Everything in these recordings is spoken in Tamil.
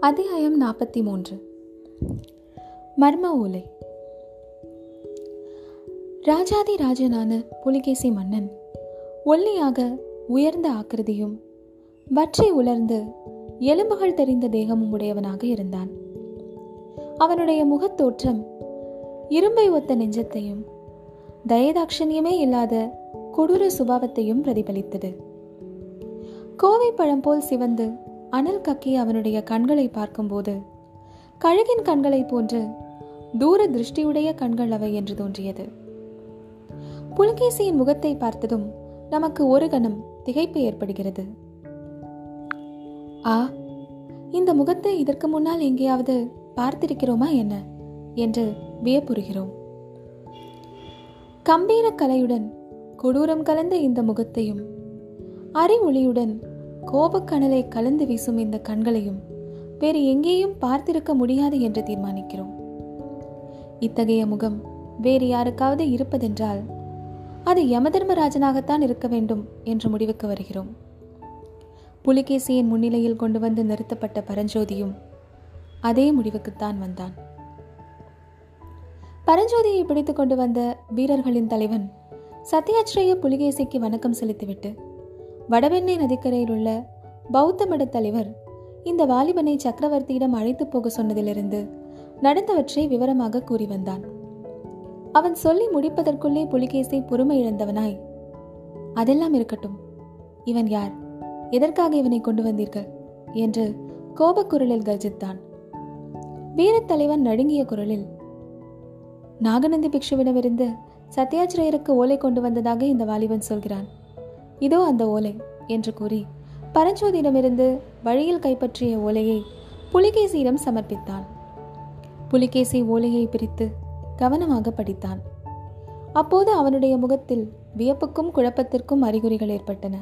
அத்தியாயம் நாற்பத்தி மூன்று மர்ம ஓலை. ராஜாதி ராஜனான புலிகேசி மன்னன் ஒல்லியாக உயர்ந்த ஆக்கிருதியும் வற்றி உலர்ந்து எலும்புகள் தெரிந்த தேகமும் உடையவனாக இருந்தான். அவனுடைய முகத்தோற்றம் இரும்பை ஒத்த நெஞ்சத்தையும் தயதாட்சணியமே இல்லாத கொடூர சுபாவத்தையும் பிரதிபலித்தது. கோவை பழம் போல் சிவந்து அனல் கக்கி அவனுடைய கண்களை பார்க்கும்போது கழுகின் கண்களைப் போன்று தூர திருஷ்டியுடைய கண்கள் அவை என்று தோன்றியது. புலகேசியின் முகத்தை பார்த்ததும் நமக்கு ஒரு கணம் திகைப்பு ஏற்படுகிறது. ஆ இந்த முகத்தை இதற்கு முன்னால் எங்கேயாவது பார்த்திருக்கிறோமா என்ன? என்று வியப்புறுகிறோம். கம்பீர கலையுடன் கொடூரம் கலந்த இந்த முகத்தையும் அறிவொளியுடன் கோபக்கணலை கலந்து வீசும் இந்த கண்களையும் வேறு எங்கேயும் பார்த்திருக்க முடியாது என்று தீர்மானிக்கிறோம். இத்தகைய முகம் வேறு யாருக்காவது இருப்பதென்றால் அது யமதர்மராஜனாகத்தான் இருக்க வேண்டும் என்ற முடிவுக்கு வருகிறோம். புலிகேசியின் முன்னிலையில் கொண்டு வந்து நிறுத்தப்பட்ட பரஞ்சோதியும் அதே முடிவுக்குத்தான் வந்தான். பரஞ்சோதியை பிடித்துக் கொண்டு வந்த வீரர்களின் தலைவன் சத்யாச்சிரய புலிகேசிக்கு வணக்கம் செலுத்திவிட்டு வடவெண்ணை நதிக்கரையில் உள்ள பௌத்த மட தலைவர் இந்த வாலிபனை சக்கரவர்த்தியிடம் அழைத்து போக சொன்னதிலிருந்து நடந்தவற்றை விவரமாக கூறி வந்தான். அவன் சொல்லி முடிப்பதற்குள்ளே புலிகேசி பொறுமை இழந்தவனாய். அதெல்லாம் இருக்கட்டும். இவன் யார்? எதற்காக இவனை கொண்டு வந்தீர்கள்? என்று கோபக்குரலில் கர்ஜித்தான். வீரத்தலைவன் நடுங்கிய குரலில் நாகநந்தி பிக்ஷுவிடமிருந்து சத்யாச்சிரயருக்கு ஓலை கொண்டு வந்ததாக இந்த வாலிபன் சொல்கிறான். இதோ அந்த ஓலை என்று கூறி பரஞ்சோதியிடமிருந்து வழியில் கைப்பற்றிய ஓலையை புலிகேசியிடம் சமர்ப்பித்தான். புலிகேசி ஓலையை பிரித்து கவனமாக படித்தான். அப்போது அவனுடைய முகத்தில் வியப்புக்கும் குழப்பத்திற்கும் அறிகுறிகள் ஏற்பட்டன.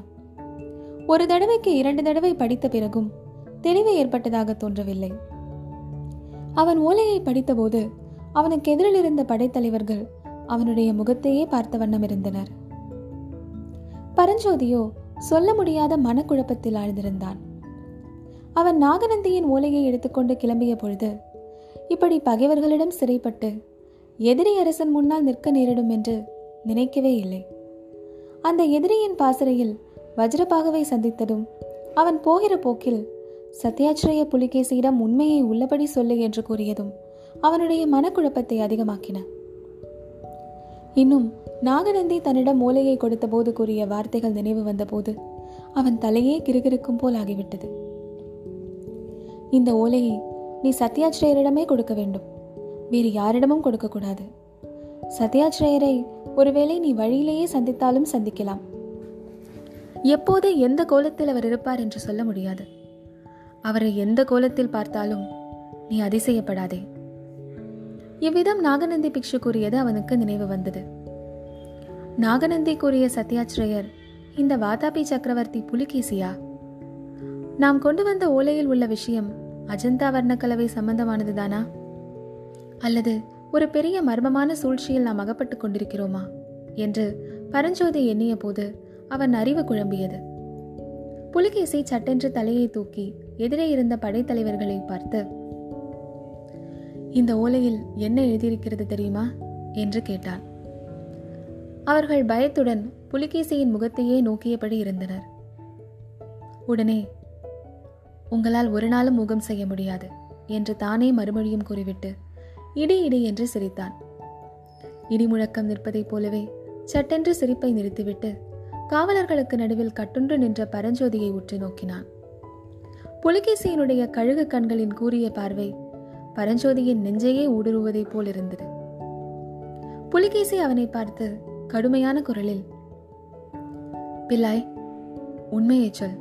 ஒரு தடவைக்கு இரண்டு தடவை படித்த பிறகும் தெளிவு ஏற்பட்டதாக தோன்றவில்லை. அவன் ஓலையை படித்தபோது அவனுக்கு எதிரில் இருந்த படைத்தலைவர்கள் அவனுடைய முகத்தையே பார்த்த வண்ணம் இருந்தனர். பரஞ்சோதியோ சொல்ல முடியாத மனக்குழப்பத்தில் ஆழ்ந்திருந்தான். அவன் நாகநந்தியின் ஓலையை எடுத்துக்கொண்டு கிளம்பிய பொழுது இப்படி பகைவர்களிடம் சிறைப்பட்டு எதிரி அரசன் முன்னால் நிற்க நேரிடும் என்று நினைக்கவே இல்லை. அந்த எதிரியின் பாசறையில் வஜ்ரபாகவை சந்தித்ததும் அவன் போகிற போக்கில் சத்யாச்சிரய புலிகேசியிடம் உண்மையை உள்ளபடி சொல்லு என்று கூறியதும் அவனுடைய மனக்குழப்பத்தை அதிகமாக்கின. இன்னும் நாகநந்தி தன்னிடம் மூலையை கொடுத்தபோது கூறிய வார்த்தைகள் நினைவு வந்தபோது அவன் தலையே கிருகிருக்கும் போல் ஆகிவிட்டது. இந்த ஓலையை நீ சத்யாச்சிரேயரிடமே கொடுக்க வேண்டும். வேறு யாரிடமும் கொடுக்கக்கூடாது சத்யாச்சிரேயரை ஒருவேளை நீ வழியிலேயே சந்தித்தாலும் சந்திக்கலாம். எப்போது எந்த கோலத்தில் அவர் இருப்பார் என்று சொல்ல முடியாது. அவரை எந்த கோலத்தில் பார்த்தாலும் நீ அதிசயப்படாதே. இவ்விதம் நாகநந்தி பிக்ஷு கூறியது அவனுக்கு நினைவு வந்தது. நாகநந்தி கூறிய சத்யாச்சிரயர் இந்த வாதாபி சக்கரவர்த்தி புலிகேசியா? நாம் கொண்டு வந்த ஓலையில் உள்ள விஷயம் அஜந்தா வர்ணக்கலவை சம்பந்தமானதுதானா? அல்லது ஒரு பெரிய மர்மமான சூழ்ச்சியில் நாம் அகப்பட்டுக் கொண்டிருக்கிறோமா? என்று பரஞ்சோதி எண்ணிய போது அவன் அறிவு குழம்பியது. புலிகேசி சட்டென்று தலையை தூக்கி எதிரே இருந்த படைத்தலைவர்களை பார்த்து இந்த ஓலையில் என்ன எழுதியிருக்கிறது தெரியுமா? என்று கேட்டான் அவர்கள் பயத்துடன் புலிகேசியின் முகத்தையே நோக்கியபடி இருந்தனர். உடனே உங்களால் ஒரு நாளும் முகம் செய்ய முடியாது என்று தானே மறுமொழியும் கூறிவிட்டு இடி இடி என்று சிரித்தான். இடி முழக்கம் நிற்பதைப் போலவே சட்டென்று சிரிப்பை நிறுத்திவிட்டு காவலர்களுக்கு நடுவில் கட்டுன்று நின்ற பரஞ்சோதியை உற்று நோக்கினான். புலிகேசியினுடைய கழுகு கண்களின் கூறிய பார்வை பரஞ்சோதியின் நெஞ்சையே ஊடுருவதைப் போல் இருந்தது புலிகேசி அவனை பார்த்து கடுமையான குரலில் பிள்ளாய் உண்மையை சொல்.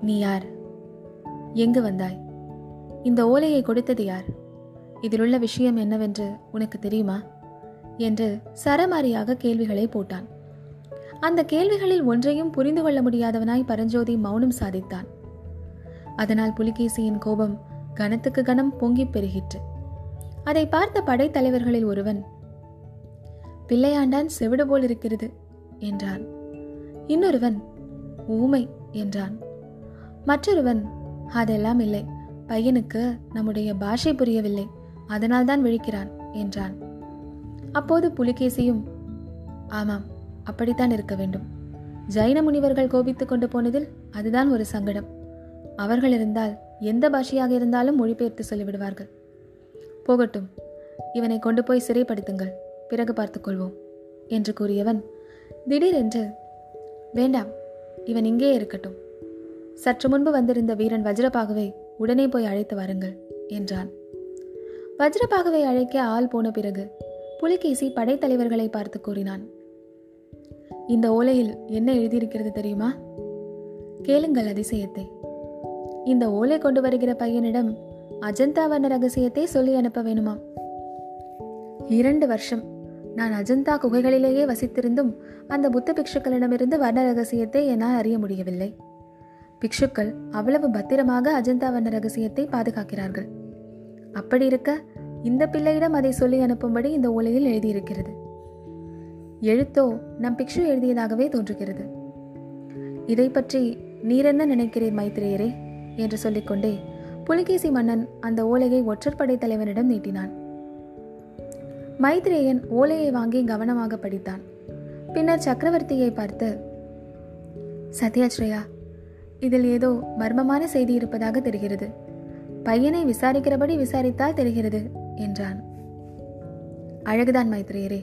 நீ யார்? எங்கு வந்தாய்? இந்த ஓலையை கொடுத்தது யார்? இதிலுள்ள விஷயம் என்னவென்று உனக்கு தெரியுமா? என்று சரமாரியாக கேள்விகளை போட்டான். அந்த கேள்விகளில் ஒன்றையும் புரிந்து கொள்ள முடியாதவனாய் பரஞ்சோதி மௌனம் சாதித்தான். அதனால் புலிகேசியின் கோபம் கனத்துக்கு கனம் பொங்கிப் பெருகிற்று. அதை பார்த்த படைத்தலைவர்களில் ஒருவன் பிள்ளையாண்டான் செவிடு போல் இருக்கிறது என்றான். இன்னொருவன் ஊமை என்றான். மற்றொருவன் அதெல்லாம் இல்லை பையனுக்கு நம்முடைய பாஷை புரியவில்லை அதனால்தான் விழிக்கிறான் என்றான். அப்போது புலிகேசியும் ஆமாம் அப்படித்தான் இருக்க வேண்டும். ஜைன முனிவர்கள் கோபித்துக் கொண்டு போனதில் அதுதான் ஒரு சங்கடம். அவர்கள் இருந்தால் எந்த பாஷையாக இருந்தாலும் மொழிபெயர்த்து சொல்லிவிடுவார்கள். போகட்டும் இவனை கொண்டு போய் சிறைப்படுத்துங்கள். பிறகு பார்த்துக்கொள்வோம் என்று கூறியவன் திடீரென்று வேண்டாம் இவன் இங்கே இருக்கட்டும். சற்று முன்பு வந்திருந்த வீரன் வஜ்ரபாகுவை உடனே போய் அழைத்து வாருங்கள் என்றான். வஜ்ரபாகுவை அழைக்க ஆள் போன பிறகு புலிகேசி படைத்தலைவர்களை பார்த்து கூறினான் இந்த ஓலையில் என்ன எழுதியிருக்கிறது தெரியுமா? கேளுங்கள் அதிசயத்தை. இந்த ஓலை கொண்டு வருகிற பையனிடம் அஜந்தா வர்ண ரகசியத்தை சொல்லி அனுப்ப வேணுமா? இரண்டு வருஷம். நான் அஜந்தா குகைகளிலேயே வசித்திருந்தும் அந்த புத்த பிக்ஷுக்களிடமிருந்து வர்ண ரகசியத்தை என்னால் அறிய முடியவில்லை. பிக்ஷுக்கள் அவ்வளவு பத்திரமாக அஜந்தா வர்ண ரகசியத்தை பாதுகாக்கிறார்கள். அப்படி இருக்க இந்த பிள்ளையிடம் அதை சொல்லி அனுப்பும்படி இந்த ஓலையில் எழுதியிருக்கிறது. எழுத்தோ நம் பிக்ஷு எழுதியதாகவே தோன்றுகிறது. இதை பற்றி நீர் என்ன நினைக்கிறீர் மைத்திரேயரே என்று சொல்லிக்கொண்டே புலிகேசி மன்னன் அந்த ஓலையை ஒற்றற்படை தலைவனிடம் நீட்டினான். மைத்ரேயன் ஓலையை வாங்கி கவனமாக படித்தான். பின்னர் சக்கரவர்த்தியை பார்த்து சத்யாஸ்ரேயா இதில் ஏதோ மர்மமான செய்தி இருப்பதாக தெரிகிறது. பையனை விசாரிக்கிறபடி விசாரித்தால் தெரிகிறது என்றான். அழகுதான் மைத்ரேயரே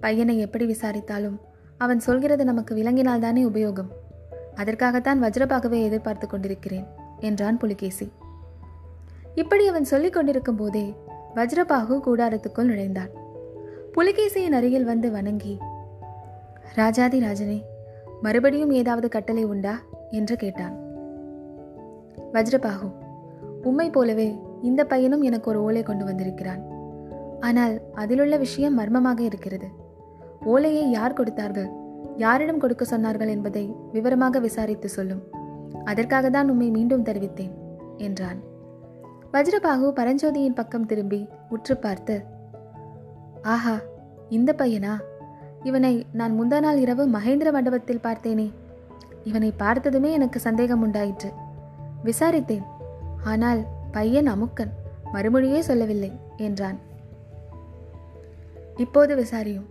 பையனை எப்படி விசாரித்தாலும் அவன் சொல்கிறது நமக்கு விளங்கினால்தானே உபயோகம். அதற்காகத்தான் வஜ்ரபாகவே எதிர்பார்த்து கொண்டிருக்கிறேன். என்றான் புலிகேசி. இப்படி அவன் சொல்லிக் கொண்டிருக்கும் போதே வஜ்ரபாகு கூடாரத்துக்குள் நுழைந்தான் புலிகேசியின் அருகில் வந்து வணங்கி ராஜாதி ராஜனே மறுபடியும் ஏதாவது கட்டளை உண்டா? என்று கேட்டான். வஜ்ரபாகு உம்மை போலவே இந்த பையனும் எனக்கு ஒரு ஓலை கொண்டு வந்திருக்கிறான். ஆனால் அதிலுள்ள விஷயம் மர்மமாக இருக்கிறது. ஓலையை யார் கொடுத்தார்கள்? யாரிடம் கொடுக்க சொன்னார்கள் என்பதை விவரமாக விசாரித்து சொல்லும். அதற்காக தான் உம்மை மீண்டும் தெரிவித்தேன் என்றான். வஜ்ரபாகு பரஞ்சோதியின் பக்கம் திரும்பி உற்று பார்த்து ஆஹா இந்த பையனா? இவனை நான் முந்தா நாள் இரவு மகேந்திர மண்டபத்தில் பார்த்தேனே. இவனை பார்த்ததுமே எனக்கு சந்தேகம் உண்டாயிற்று. விசாரித்தேன். ஆனால் பையன் அமுக்கன் மறுமொழியே சொல்லவில்லை என்றான். இப்போது விசாரியும்.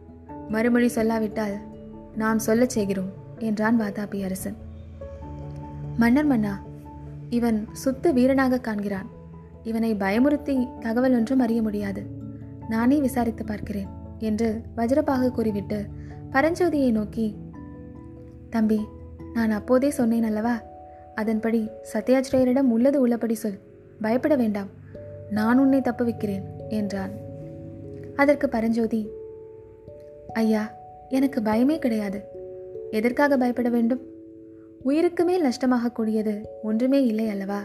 மறுமொழி சொல்லாவிட்டால் நாம் சொல்லச் செய்கிறோம் என்றான் வாதாபி அரசன். மன்னர் மன்னா இவன் சுத்த வீரனாக காண்கிறான். இவனை பயமுறுத்தி தகவல் ஒன்றும் அறிய முடியாது. நானே விசாரித்து பார்க்கிறேன் என்று வஜ்ரபாக கூறிவிட்டு பரஞ்சோதியை நோக்கி தம்பி நான் அப்போதே சொன்னேன் அல்லவா? அதன்படி சத்யாச்சிரியரிடம் உள்ளது உள்ளபடி சொல் பயப்பட வேண்டாம். நான் உன்னை தப்பு வைக்கிறேன் என்றான். அதற்கு பரஞ்சோதி ஐயா எனக்கு பயமே கிடையாது. எதற்காக பயப்பட வேண்டும்? உயிருக்கு மேல் நஷ்டமாகக்கூடியது ஒன்றுமே இல்லை அல்லவா?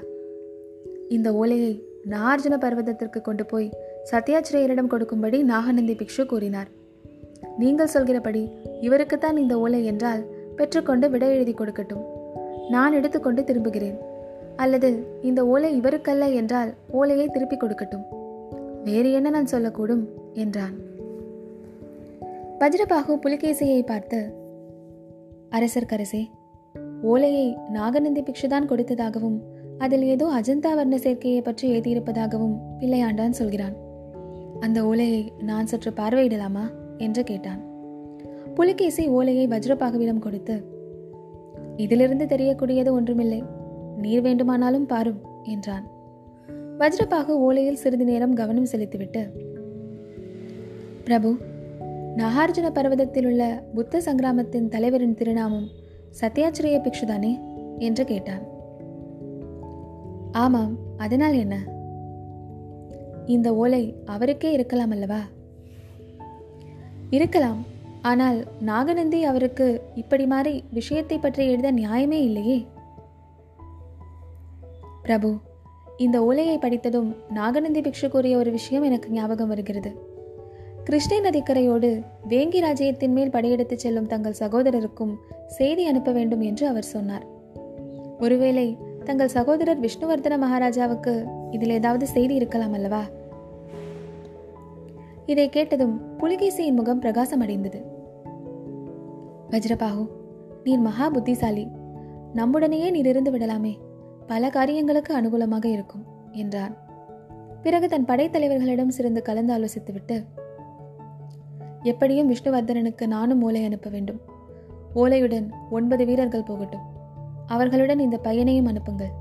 இந்த ஓலையை நார்ஜுன பர்வதத்திற்கு கொண்டு போய் சத்யாச்சிரேயரிடம் கொடுக்கும்படி நாகநந்தி பிக்ஷு கூறினார். நீங்கள் சொல்கிறபடி இவருக்குத்தான் இந்த ஓலை என்றால் பெற்றுக்கொண்டு விடை எழுதி கொடுக்கட்டும். நான் எடுத்துக்கொண்டு திரும்புகிறேன். அல்லது இந்த ஓலை இவருக்கல்ல என்றால் ஓலையை திருப்பிக் கொடுக்கட்டும். வேறு என்ன நான் சொல்லக்கூடும்? என்றான். வஜ்ரபாகு புலிகேசியை பார்த்து அரசர்க்கரசே ஓலையை நாகநந்தி பிக்ஷுதான் கொடுத்ததாகவும் அதில் ஏதோ அஜந்தா வர்ண சேர்க்கையை பற்றி எழுதியிருப்பதாகவும் பிள்ளையாண்டான் சொல்கிறான். அந்த ஓலையை நான் சற்று பார்வையிடலாமா? என்று கேட்டான். புலிகேசி ஓலையை வஜ்ரபாகுவிடம் கொடுத்து இதிலிருந்து தெரியக்கூடியது ஒன்றுமில்லை. நீர் வேண்டுமானாலும் பாரும் என்றான். வஜ்ரபாகு ஓலையில் சிறிது நேரம் கவனம் செலுத்திவிட்டு பிரபு நகார்ஜுன பர்வதத்தில் உள்ள புத்த சங்கிராமத்தின் தலைவரின் திருநாமம் சத்யாச்சிரிய பிக்ஷுதானே? என்று கேட்டான். ஆமாம் அதனால் என்ன? இந்த ஓலை அவருக்கே இருக்கலாம் அல்லவா? இருக்கலாம் ஆனால் நாகநந்தி அவருக்கு இப்படி மாறி விஷயத்தை பற்றி எழுத நியாயமே இல்லையே? பிரபு இந்த ஓலையை படித்ததும் நாகநந்தி பிக்ஷு கூறிய ஒரு விஷயம் எனக்கு ஞாபகம் வருகிறது. கிருஷ்ணை நதிக்கரையோடு வேங்கி ராஜ்யத்தின் மேல் படையெடுத்துச் செல்லும் தங்கள் சகோதரருக்கும் செய்தி அனுப்ப வேண்டும் என்று அவர் சொன்னார். ஒருவேளை தங்கள் சகோதரர் விஷ்ணுவர்தன மகாராஜாவுக்கு இதில் ஏதாவது செய்தி இருக்கலாம் அல்லவா? இதை கேட்டதும் புலிகேசியின் முகம் பிரகாசம் அடைந்தது வஜ்ரபாகு நீர் மகா புத்திசாலி நம்முடனேயே நீர் இருந்து விடலாமே பல காரியங்களுக்கு அனுகூலமாக இருக்கும் என்றான். பிறகு தன் படைத்தலைவர்களிடம் சிறந்து கலந்து ஆலோசித்துவிட்டு எப்படியும் விஷ்ணுவர்தனனுக்கு நானும் ஓலை அனுப்ப வேண்டும். ஓலையுடன் ஒன்பது வீரர்கள் போகட்டும். அவர்களுடன் இந்த பையனையும் அனுப்புங்கள்.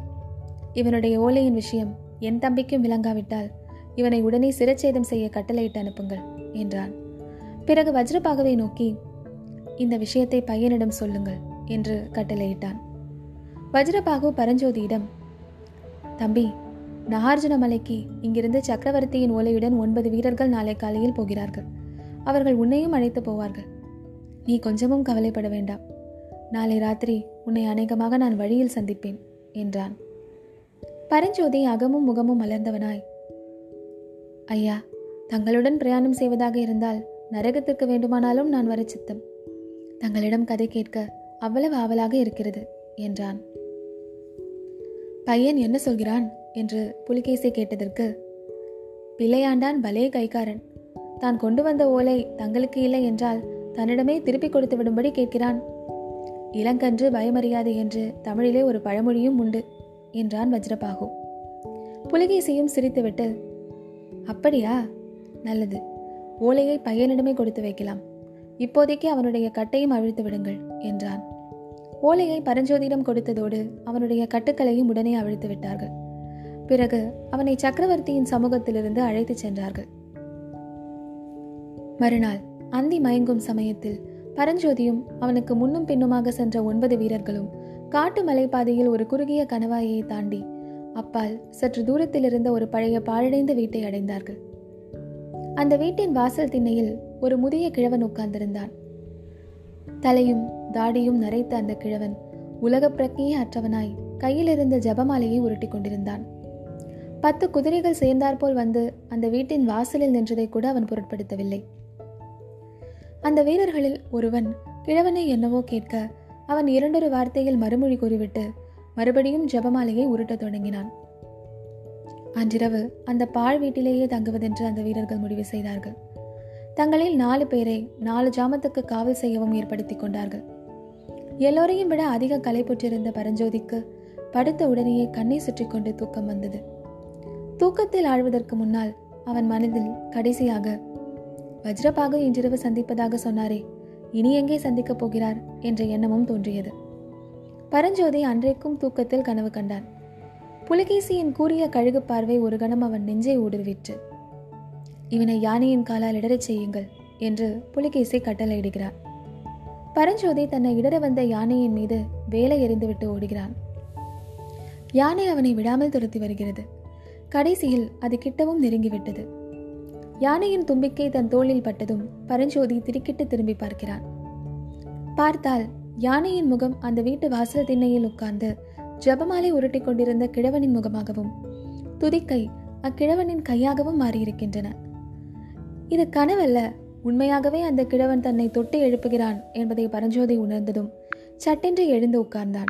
இவனுடைய ஓலையின் விஷயம் என் தம்பிக்கும் விளங்காவிட்டால் இவனை உடனே சிரச்சேதம் செய்ய கட்டளையிட்டு அனுப்புங்கள் என்றான். பிறகு வஜ்ரபாகவை நோக்கி இந்த விஷயத்தை பையனிடம் சொல்லுங்கள் என்று கட்டளையிட்டான். வஜ்ரபாகு பரஞ்சோதியிடம் தம்பி நாகார்ஜுன மலைக்கு இங்கிருந்து சக்கரவர்த்தியின் ஓலையுடன் ஒன்பது வீரர்கள் நாளை காலையில் போகிறார்கள். அவர்கள் உன்னையும் அழைத்து போவார்கள். நீ கொஞ்சமும் கவலைப்பட வேண்டாம். நாளை ராத்திரி உன்னை அநேகமாக நான் வழியில் சந்திப்பேன் என்றான். பரஞ்சோதி அகமும் முகமும் மலர்ந்தவனாய். ஐயா தங்களுடன் பிரயாணம் செய்வதாக இருந்தால் நரகத்திற்கு வேண்டுமானாலும் நான் வர சித்தம். தங்களிடம் கதை கேட்க அவ்வளவு ஆவலாக இருக்கிறது என்றான். பையன் என்ன சொல்கிறான்? என்று புலிகேசி கேட்டதற்கு பிள்ளையாண்டான் பலே கைக்காரன் தான் கொண்டு வந்த ஓலை தங்களுக்கு இல்லை என்றால் தன்னிடமே திருப்பிக் கொடுத்து விடும்படி கேட்கிறான். இளங்கன்று பயமறியாது என்று தமிழிலே ஒரு பழமொழியும் உண்டு என்றான் வஜ்ரபாகு. புலிகேசியும் சிரித்துவிட்டு அப்படியா? நல்லது. ஓலையை பையனிடமே கொடுத்து வைக்கலாம். இப்போதைக்கு அவனுடைய கட்டையும் அழித்து விடுங்கள் என்றான். ஓலையை பரஞ்சோதியிடம் கொடுத்ததோடு அவனுடைய கட்டுக்களையும் உடனே அழித்து விட்டார்கள். பிறகு அவனை சக்கரவர்த்தியின் சமூகத்திலிருந்து அழைத்துச் சென்றார்கள். மறுநாள் அந்தி மயங்கும் சமயத்தில் பரஞ்சோதியும் அவனுக்கு முன்னும் பின்னுமாக சென்ற ஒன்பது வீரர்களும் காட்டு மலைப்பாதையில் ஒரு குறுகிய கணவாயை தாண்டி அப்பால் சற்று தூரத்தில் இருந்த ஒரு பழைய பாழடைந்த வீட்டை அடைந்தார்கள். அந்த வீட்டின் வாசல் திண்ணையில் ஒரு முதிய கிழவன் உட்கார்ந்திருந்தான். தலையும் தாடியும் நரைத்த அந்த கிழவன் உலக பிரக்கையே அற்றவனாய் கையில் இருந்த ஜபமாலையை உருட்டி கொண்டிருந்தான். பத்து குதிரைகள் சேர்ந்தாற்போல் வந்து அந்த வீட்டின் வாசலில் நின்றதை கூட அவன் பொருட்படுத்தவில்லை. அந்த வீரர்களில் ஒருவன் கிழவனை என்னவோ கேட்க அவன் இரண்டொரு வார்த்தையில் மறுமொழி கூறிவிட்டு மறுபடியும் ஜபமாலையை உருட்டத் தொடங்கினான். அன்றிரவு அந்த பாழ் வீட்டிலேயே தங்குவதென்று அந்த வீரர்கள் முடிவு செய்தார்கள். தங்களில் நாலு பேரை நாலு ஜாமத்துக்கு காவல் செய்யவும் ஏற்படுத்தி கொண்டார்கள். எல்லோரையும் விட அதிக களைப்புற்றிருந்த பரஞ்சோதிக்கு படுத்த உடனேயே கண்ணை சுற்றி கொண்டு தூக்கம் வந்தது. தூக்கத்தில் ஆழ்வதற்கு முன்னால் அவன் மனதில் கடைசியாக வஜ்ரபாகு இன்றிரவு சந்திப்பதாக சொன்னாரே. இனி எங்கே சந்திக்கப் போகிறார்? என்ற எண்ணமும் தோன்றியது. பரஞ்சோதி அன்றைக்கும் தூக்கத்தில் கனவு கண்டான். புலிகேசியின் கூறிய கழுகு பார்வை ஒரு கணம் அவன் நெஞ்சை ஊடுருவிற்று. இவனை யானையின் காலால் இடரச் செய்யுங்கள் என்று புலிகேசி கட்டளையிடுகிறார். பரஞ்சோதி தன்னை இடர வந்த யானையின் மீது வேலை எறிந்துவிட்டு ஓடுகிறான். யானை அவனை விடாமல் துரத்தி வருகிறது. கடைசியில் அது கிட்டவும் நெருங்கிவிட்டது. யானையின் தும்பிக்கை தன் தோளில் பட்டதும் பரஞ்சோதி திடுக்கிட்டு திரும்பி பார்க்கிறான். பார்த்தால் யானையின் முகம் அந்த வீட்டு வாசல் திண்ணையில் உட்கார்ந்து ஜபமாலை உருட்டி கொண்டிருந்த கிழவனின் முகமாகவும் துதிக்கை அக்கிழவனின் கையாகவும் மாறியிருக்கின்றன. இது கனவல்ல உண்மையாகவே அந்த கிழவன் தன்னை தொட்டு எழுப்புகிறான் என்பதை பரஞ்சோதி உணர்ந்ததும் சட்டென்று எழுந்து உட்கார்ந்தான்.